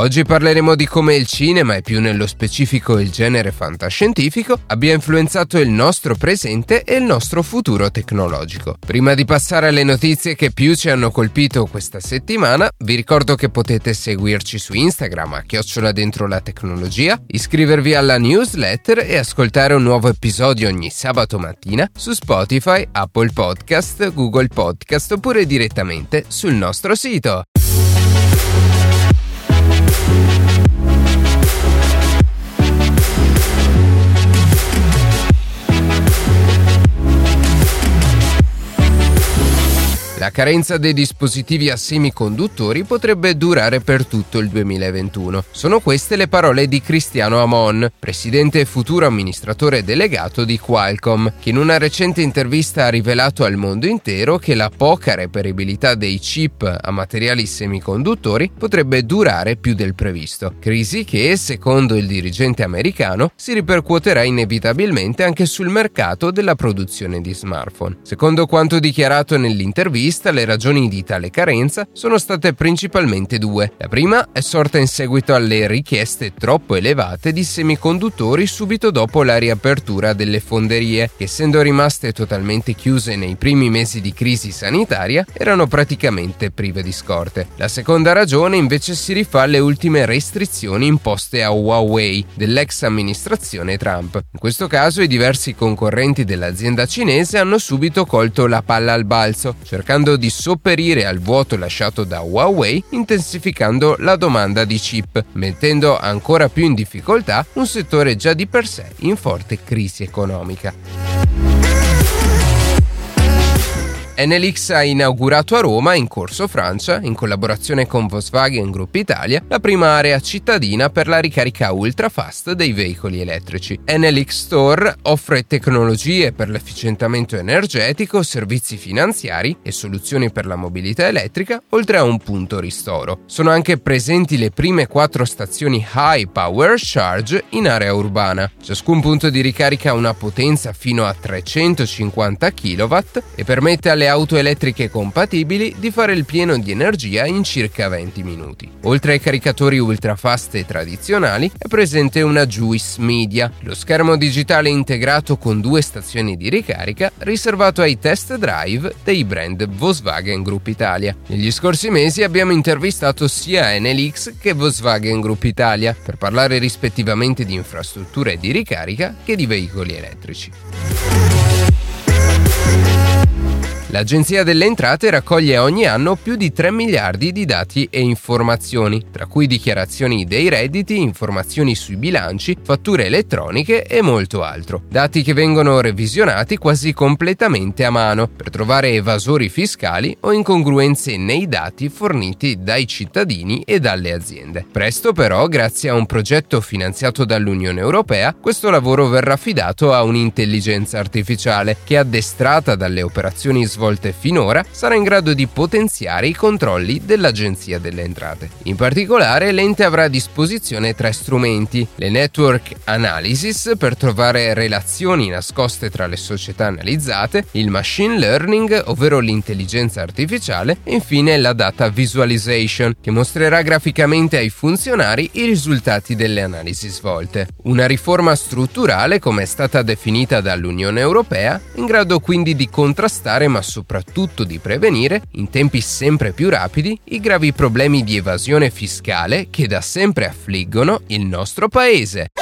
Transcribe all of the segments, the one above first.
Oggi parleremo di come il cinema e più nello specifico il genere fantascientifico abbia influenzato il nostro presente e il nostro futuro tecnologico. Prima di passare alle notizie che più ci hanno colpito questa settimana, vi ricordo che potete seguirci su Instagram a chiocciola dentro la tecnologia, iscrivervi alla newsletter e ascoltare un nuovo episodio ogni sabato mattina su Spotify, Apple Podcast, Google Podcast oppure direttamente sul nostro sito. La carenza dei dispositivi a semiconduttori potrebbe durare per tutto il 2021. Sono queste le parole di Cristiano Amon, presidente e futuro amministratore delegato di Qualcomm, che in una recente intervista ha rivelato al mondo intero che la poca reperibilità dei chip a materiali semiconduttori potrebbe durare più del previsto. Crisi che, secondo il dirigente americano, si ripercuoterà inevitabilmente anche sul mercato della produzione di smartphone. Secondo quanto dichiarato nell'intervista, vista, le ragioni di tale carenza sono state principalmente due. La prima è sorta in seguito alle richieste troppo elevate di semiconduttori subito dopo la riapertura delle fonderie, che essendo rimaste totalmente chiuse nei primi mesi di crisi sanitaria, erano praticamente prive di scorte. La seconda ragione invece si rifà alle ultime restrizioni imposte a Huawei dell'ex amministrazione Trump. In questo caso i diversi concorrenti dell'azienda cinese hanno subito colto la palla al balzo, cercando cercando di sopperire al vuoto lasciato da Huawei, intensificando la domanda di chip, mettendo ancora più in difficoltà un settore già di per sé in forte crisi economica. NLX ha inaugurato a Roma, in Corso Francia, in collaborazione con Volkswagen Group Italia, la prima area cittadina per la ricarica ultra fast dei veicoli elettrici. NLX Store offre tecnologie per l'efficientamento energetico, servizi finanziari e soluzioni per la mobilità elettrica, oltre a un punto ristoro. Sono anche presenti le prime quattro stazioni High Power Charge in area urbana. Ciascun punto di ricarica ha una potenza fino a 350 kW e permette alle auto elettriche compatibili di fare il pieno di energia in circa 20 minuti. Oltre ai caricatori ultrafast e tradizionali, è presente una Juice Media, lo schermo digitale integrato con due stazioni di ricarica riservato ai test drive dei brand Volkswagen Group Italia. Negli scorsi mesi abbiamo intervistato sia NLX che Volkswagen Group Italia per parlare rispettivamente di infrastrutture di ricarica che di veicoli elettrici. L'Agenzia delle Entrate raccoglie ogni anno più di 3 miliardi di dati e informazioni, tra cui dichiarazioni dei redditi, informazioni sui bilanci, fatture elettroniche e molto altro. Dati che vengono revisionati quasi completamente a mano per trovare evasori fiscali o incongruenze nei dati forniti dai cittadini e dalle aziende. Presto però, grazie a un progetto finanziato dall'Unione Europea, questo lavoro verrà affidato a un'intelligenza artificiale che addestrata dalle operazioni svolte svolte finora sarà in grado di potenziare i controlli dell'Agenzia delle Entrate. In particolare l'ente avrà a disposizione tre strumenti, le network analysis per trovare relazioni nascoste tra le società analizzate, il machine learning, ovvero l'intelligenza artificiale, e infine la data visualization, che mostrerà graficamente ai funzionari i risultati delle analisi svolte. Una riforma strutturale, come è stata definita dall'Unione Europea, in grado quindi di contrastare ma soprattutto di prevenire, in tempi sempre più rapidi, i gravi problemi di evasione fiscale che da sempre affliggono il nostro paese.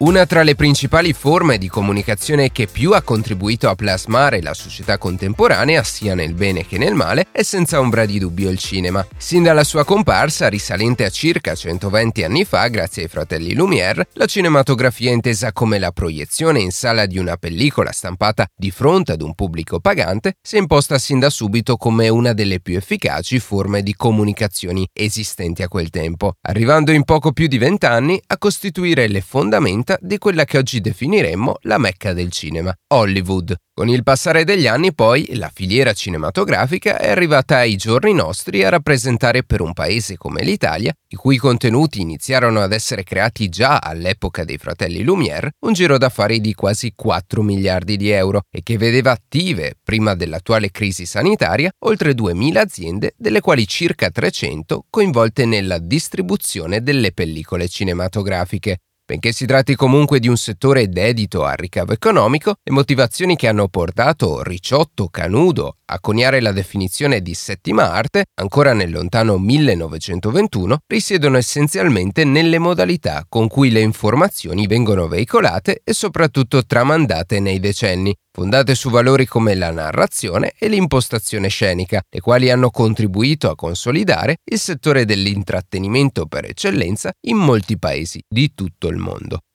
Una tra le principali forme di comunicazione che più ha contribuito a plasmare la società contemporanea, sia nel bene che nel male, è senza ombra di dubbio il cinema. Sin dalla sua comparsa, risalente a circa 120 anni fa, grazie ai fratelli Lumière, la cinematografia intesa come la proiezione in sala di una pellicola stampata di fronte ad un pubblico pagante, si è imposta sin da subito come una delle più efficaci forme di comunicazioni esistenti a quel tempo, arrivando in poco più di vent'anni a costituire le fondamenta vetta di quella che oggi definiremmo la mecca del cinema, Hollywood. Con il passare degli anni poi la filiera cinematografica è arrivata ai giorni nostri a rappresentare per un paese come l'Italia, i cui contenuti iniziarono ad essere creati già all'epoca dei fratelli Lumière, un giro d'affari di quasi 4 miliardi di euro e che vedeva attive, prima dell'attuale crisi sanitaria, oltre 2.000 aziende, delle quali circa 300 coinvolte nella distribuzione delle pellicole cinematografiche. Benché si tratti comunque di un settore dedito al ricavo economico, le motivazioni che hanno portato Ricciotto Canudo a coniare la definizione di settima arte, ancora nel lontano 1921, risiedono essenzialmente nelle modalità con cui le informazioni vengono veicolate e soprattutto tramandate nei decenni, fondate su valori come la narrazione e l'impostazione scenica, le quali hanno contribuito a consolidare il settore dell'intrattenimento per eccellenza in molti paesi di tutto il mondo.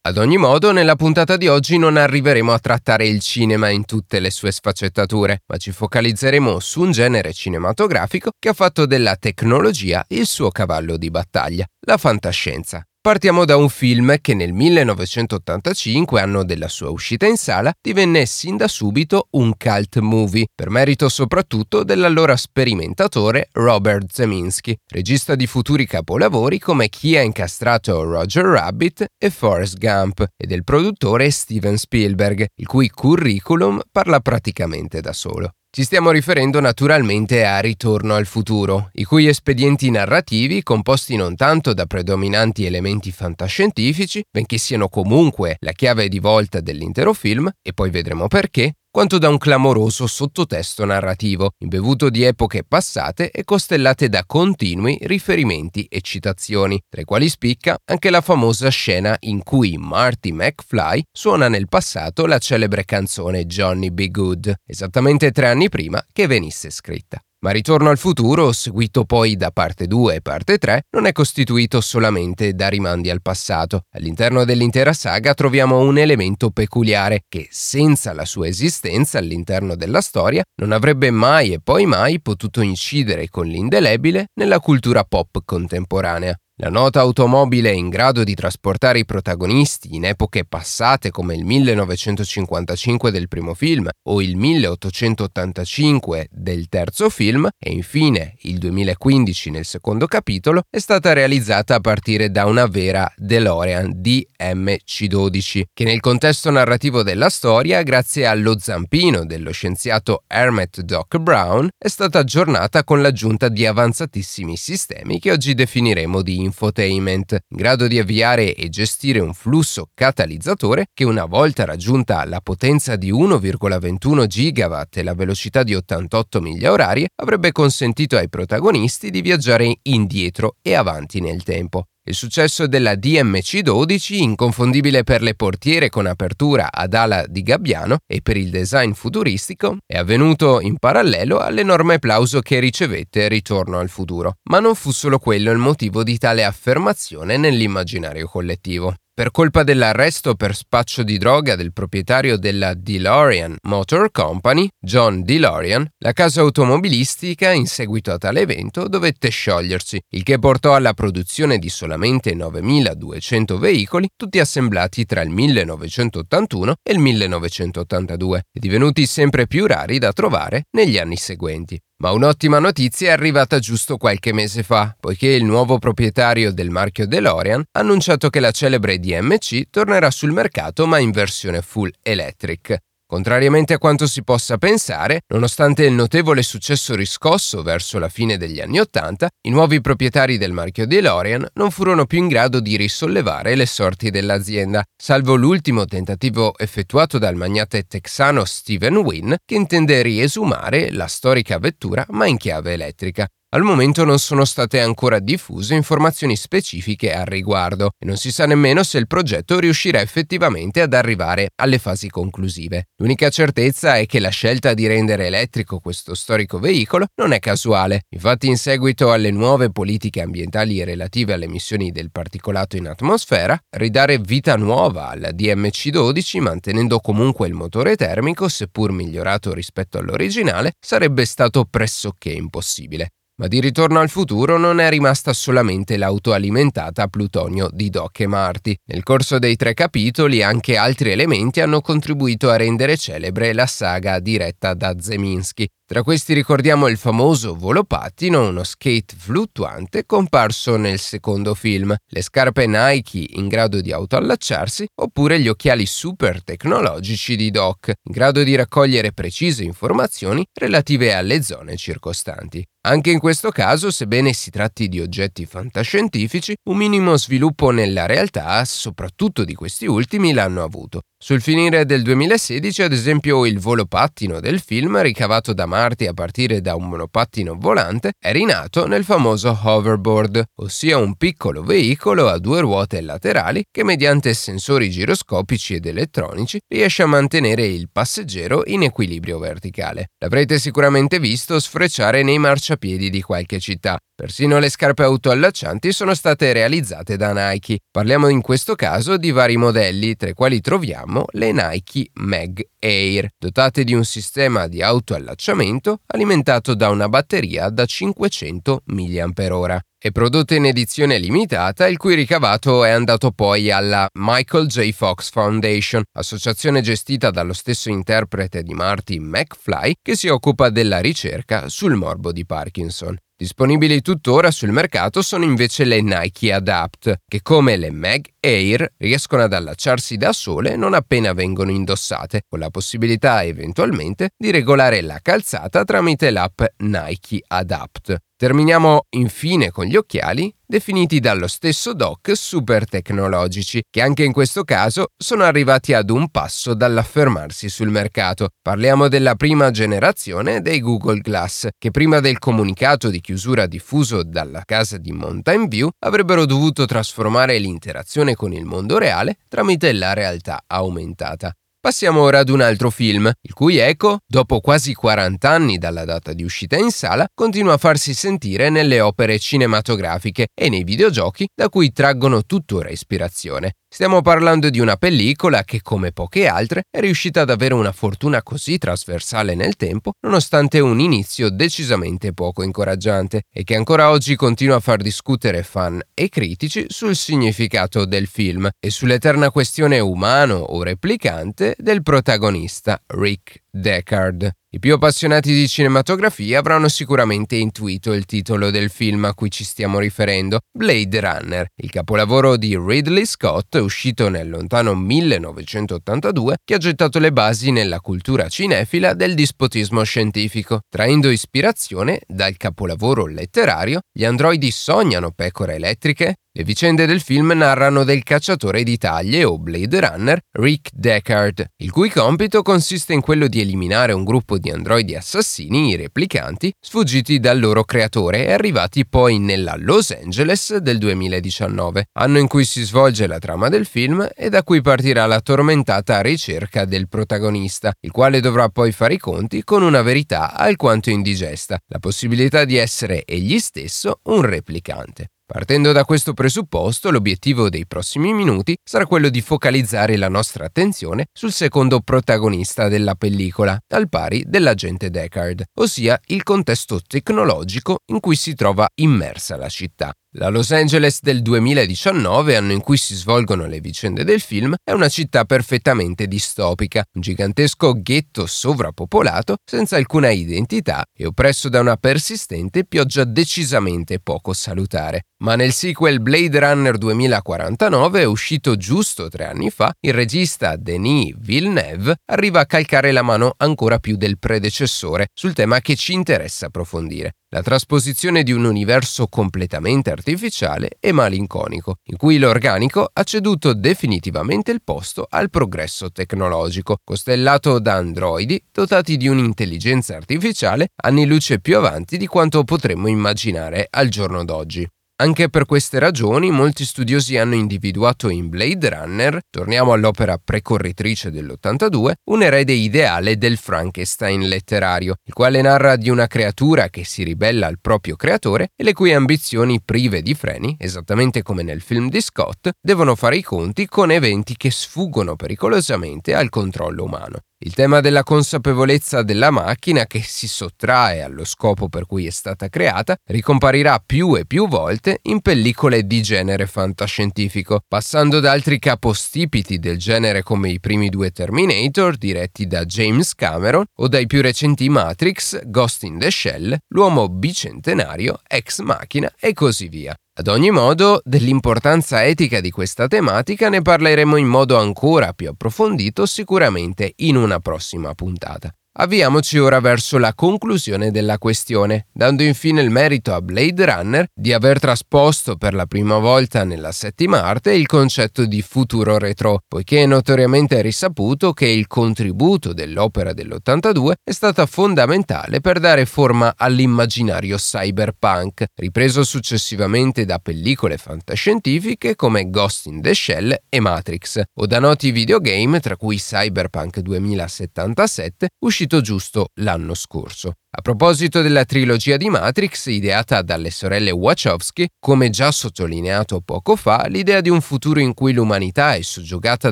Ad ogni modo, nella puntata di oggi non arriveremo a trattare il cinema in tutte le sue sfaccettature, ma ci focalizzeremo su un genere cinematografico che ha fatto della tecnologia il suo cavallo di battaglia, la fantascienza. Partiamo da un film che nel 1985, anno della sua uscita in sala, divenne sin da subito un cult movie, per merito soprattutto dell'allora sperimentatore Robert Zeminski, regista di futuri capolavori come Chi ha incastrato Roger Rabbit e Forrest Gump, e del produttore Steven Spielberg, il cui curriculum parla praticamente da solo. Ci stiamo riferendo naturalmente a Ritorno al futuro, i cui espedienti narrativi, composti non tanto da predominanti elementi fantascientifici, benché siano comunque la chiave di volta dell'intero film, e poi vedremo perché, quanto da un clamoroso sottotesto narrativo, imbevuto di epoche passate e costellate da continui riferimenti e citazioni, tra i quali spicca anche la famosa scena in cui Marty McFly suona nel passato la celebre canzone Johnny B. Good, esattamente tre anni prima che venisse scritta. Ma Ritorno al futuro, seguito poi da parte 2 e parte 3, non è costituito solamente da rimandi al passato. All'interno dell'intera saga troviamo un elemento peculiare che, senza la sua esistenza all'interno della storia, non avrebbe mai e poi mai potuto incidere con l'indelebile nella cultura pop contemporanea. La nota automobile in grado di trasportare i protagonisti in epoche passate come il 1955 del primo film o il 1885 del terzo film e infine il 2015 nel secondo capitolo è stata realizzata a partire da una vera DeLorean DC-12 che nel contesto narrativo della storia grazie allo zampino dello scienziato Hermet Doc Brown è stata aggiornata con l'aggiunta di avanzatissimi sistemi che oggi definiremo di infotainment, in grado di avviare e gestire un flusso catalizzatore che una volta raggiunta la potenza di 1,21 GW e la velocità di 88 miglia orarie avrebbe consentito ai protagonisti di viaggiare indietro e avanti nel tempo. Il successo della DMC-12, inconfondibile per le portiere con apertura ad ala di gabbiano e per il design futuristico, è avvenuto in parallelo all'enorme applauso che ricevette Ritorno al futuro. Ma non fu solo quello il motivo di tale affermazione nell'immaginario collettivo. Per colpa dell'arresto per spaccio di droga del proprietario della DeLorean Motor Company, John DeLorean, la casa automobilistica in seguito a tale evento dovette sciogliersi, il che portò alla produzione di solamente 9.200 veicoli, tutti assemblati tra il 1981 e il 1982, e divenuti sempre più rari da trovare negli anni seguenti. Ma un'ottima notizia è arrivata giusto qualche mese fa, poiché il nuovo proprietario del marchio DeLorean ha annunciato che la celebre DMC tornerà sul mercato ma in versione full electric. Contrariamente a quanto si possa pensare, nonostante il notevole successo riscosso verso la fine degli anni Ottanta, i nuovi proprietari del marchio DeLorean non furono più in grado di risollevare le sorti dell'azienda, salvo l'ultimo tentativo effettuato dal magnate texano Steven Wynn che intende riesumare la storica vettura ma in chiave elettrica. Al momento non sono state ancora diffuse informazioni specifiche al riguardo e non si sa nemmeno se il progetto riuscirà effettivamente ad arrivare alle fasi conclusive. L'unica certezza è che la scelta di rendere elettrico questo storico veicolo non è casuale. Infatti in seguito alle nuove politiche ambientali relative alle emissioni del particolato in atmosfera, ridare vita nuova al DMC12 mantenendo comunque il motore termico, seppur migliorato rispetto all'originale, sarebbe stato pressoché impossibile. Ma di ritorno al futuro non è rimasta solamente l'auto alimentata a plutonio di Doc e Marty. Nel corso dei tre capitoli anche altri elementi hanno contribuito a rendere celebre la saga diretta da Zeminski. Tra questi ricordiamo il famoso volo pattino, uno skate fluttuante comparso nel secondo film, le scarpe Nike in grado di autoallacciarsi oppure gli occhiali super tecnologici di Doc, in grado di raccogliere precise informazioni relative alle zone circostanti. Anche in questo caso, sebbene si tratti di oggetti fantascientifici, un minimo sviluppo nella realtà, soprattutto di questi ultimi, l'hanno avuto. Sul finire del 2016, ad esempio, il volo pattino del film, ricavato da Marty a partire da un monopattino volante, è rinato nel famoso hoverboard, ossia un piccolo veicolo a due ruote laterali che mediante sensori giroscopici ed elettronici riesce a mantenere il passeggero in equilibrio verticale. L'avrete sicuramente visto sfrecciare nei marciapiedi di qualche città. Persino le scarpe autoallaccianti sono state realizzate da Nike. Parliamo in questo caso di vari modelli, tra i quali troviamo le Nike Mag Air, dotate di un sistema di autoallacciamento alimentato da una batteria da 500 mAh e prodotte in edizione limitata, il cui ricavato è andato poi alla Michael J. Fox Foundation, associazione gestita dallo stesso interprete di Marty McFly che si occupa della ricerca sul morbo di Parkinson. Disponibili tuttora sul mercato sono invece le Nike Adapt, che come le Mag Air riescono ad allacciarsi da sole non appena vengono indossate, con la possibilità eventualmente di regolare la calzata tramite l'app Nike Adapt. Terminiamo infine con gli occhiali, definiti dallo stesso doc super tecnologici, che anche in questo caso sono arrivati ad un passo dall'affermarsi sul mercato. Parliamo della prima generazione dei Google Glass, che prima del comunicato di chiusura diffuso dalla casa di Mountain View avrebbero dovuto trasformare l'interazione con il mondo reale tramite la realtà aumentata. Passiamo ora ad un altro film, il cui eco, dopo quasi 40 anni dalla data di uscita in sala, continua a farsi sentire nelle opere cinematografiche e nei videogiochi da cui traggono tuttora ispirazione. Stiamo parlando di una pellicola che, come poche altre, è riuscita ad avere una fortuna così trasversale nel tempo, nonostante un inizio decisamente poco incoraggiante, e che ancora oggi continua a far discutere fan e critici sul significato del film e sull'eterna questione umano o replicante del protagonista Rick Deckard. I più appassionati di cinematografia avranno sicuramente intuito il titolo del film a cui ci stiamo riferendo, Blade Runner, il capolavoro di Ridley Scott uscito nel lontano 1982 che ha gettato le basi nella cultura cinefila del dispotismo scientifico, traendo ispirazione dal capolavoro letterario Gli androidi sognano pecore elettriche, le vicende del film narrano del cacciatore di taglie o Blade Runner Rick Deckard, il cui compito consiste in quello di eliminare un gruppo di androidi assassini, i replicanti, sfuggiti dal loro creatore e arrivati poi nella Los Angeles del 2019, anno in cui si svolge la trama del film e da cui partirà la tormentata ricerca del protagonista, il quale dovrà poi fare i conti con una verità alquanto indigesta, la possibilità di essere egli stesso un replicante. Partendo da questo presupposto, l'obiettivo dei prossimi minuti sarà quello di focalizzare la nostra attenzione sul secondo protagonista della pellicola, al pari dell'agente Deckard, ossia il contesto tecnologico in cui si trova immersa la città. La Los Angeles del 2019, anno in cui si svolgono le vicende del film, è una città perfettamente distopica, un gigantesco ghetto sovrappopolato senza alcuna identità e oppresso da una persistente pioggia decisamente poco salutare. Ma nel sequel Blade Runner 2049, uscito giusto tre anni fa, il regista Denis Villeneuve arriva a calcare la mano ancora più del predecessore sul tema che ci interessa approfondire la trasposizione di un universo completamente artificiale e malinconico, in cui l'organico ha ceduto definitivamente il posto al progresso tecnologico, costellato da androidi dotati di un'intelligenza artificiale anni luce più avanti di quanto potremmo immaginare al giorno d'oggi. Anche per queste ragioni molti studiosi hanno individuato in Blade Runner, torniamo all'opera precorritrice dell'82, un erede ideale del Frankenstein letterario, il quale narra di una creatura che si ribella al proprio creatore e le cui ambizioni prive di freni, esattamente come nel film di Scott, devono fare i conti con eventi che sfuggono pericolosamente al controllo umano. Il tema della consapevolezza della macchina che si sottrae allo scopo per cui è stata creata ricomparirà più e più volte in pellicole di genere fantascientifico, passando da altri capostipiti del genere come i primi due Terminator diretti da James Cameron o dai più recenti Matrix, Ghost in the Shell, L'uomo bicentenario, Ex Machina e così via. Ad ogni modo, dell'importanza etica di questa tematica ne parleremo in modo ancora più approfondito sicuramente in una prossima puntata. Avviamoci ora verso la conclusione della questione, dando infine il merito a Blade Runner di aver trasposto per la prima volta nella settima arte il concetto di futuro retro, poiché è notoriamente risaputo che il contributo dell'opera dell'82 è stata fondamentale per dare forma all'immaginario cyberpunk, ripreso successivamente da pellicole fantascientifiche come Ghost in the Shell e Matrix, o da noti videogame tra cui Cyberpunk 2077, uscito uscito giusto l'anno scorso. A proposito della trilogia di Matrix, ideata dalle sorelle Wachowski, come già sottolineato poco fa, l'idea di un futuro in cui l'umanità è soggiogata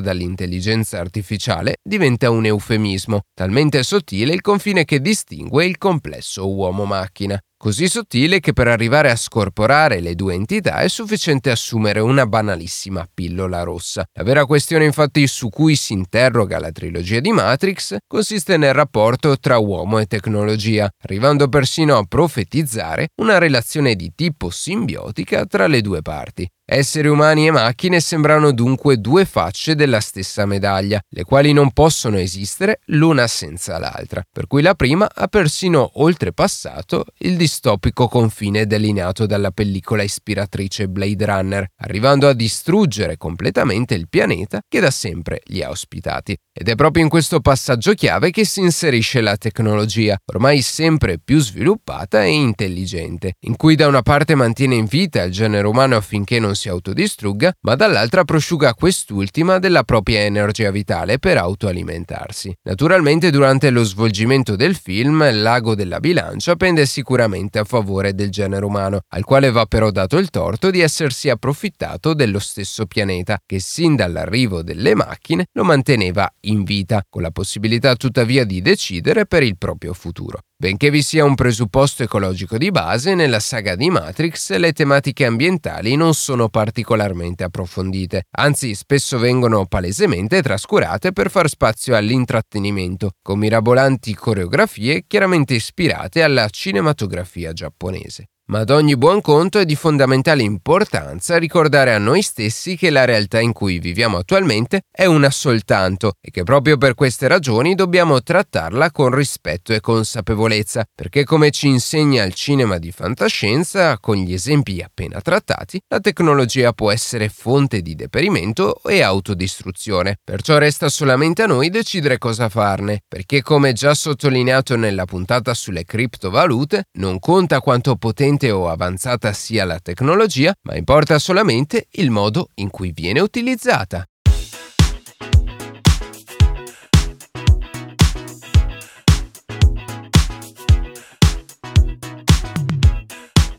dall'intelligenza artificiale diventa un eufemismo, talmente sottile il confine che distingue il complesso uomo-macchina così sottile che per arrivare a scorporare le due entità è sufficiente assumere una banalissima pillola rossa. La vera questione infatti su cui si interroga la trilogia di Matrix consiste nel rapporto tra uomo e tecnologia, arrivando persino a profetizzare una relazione di tipo simbiotica tra le due parti. Esseri umani e macchine sembrano dunque due facce della stessa medaglia, le quali non possono esistere l'una senza l'altra, per cui la prima ha persino oltrepassato il distopico confine delineato dalla pellicola ispiratrice Blade Runner, arrivando a distruggere completamente il pianeta che da sempre li ha ospitati. Ed è proprio in questo passaggio chiave che si inserisce la tecnologia, ormai sempre più sviluppata e intelligente, in cui da una parte mantiene in vita il genere umano affinché non si autodistrugga, ma dall'altra prosciuga quest'ultima della propria energia vitale per autoalimentarsi. Naturalmente durante lo svolgimento del film l'ago della bilancia pende sicuramente a favore del genere umano, al quale va però dato il torto di essersi approfittato dello stesso pianeta, che sin dall'arrivo delle macchine lo manteneva in vita, con la possibilità tuttavia di decidere per il proprio futuro. Benché vi sia un presupposto ecologico di base, nella saga di Matrix le tematiche ambientali non sono particolarmente approfondite, anzi spesso vengono palesemente trascurate per far spazio all'intrattenimento, con mirabolanti coreografie chiaramente ispirate alla cinematografia giapponese. Ma ad ogni buon conto è di fondamentale importanza ricordare a noi stessi che la realtà in cui viviamo attualmente è una soltanto e che proprio per queste ragioni dobbiamo trattarla con rispetto e consapevolezza, perché come ci insegna il cinema di fantascienza, con gli esempi appena trattati, la tecnologia può essere fonte di deperimento e autodistruzione. Perciò resta solamente a noi decidere cosa farne, perché come già sottolineato nella puntata sulle criptovalute, non conta quanto potente potente o avanzata sia la tecnologia, ma importa solamente il modo in cui viene utilizzata.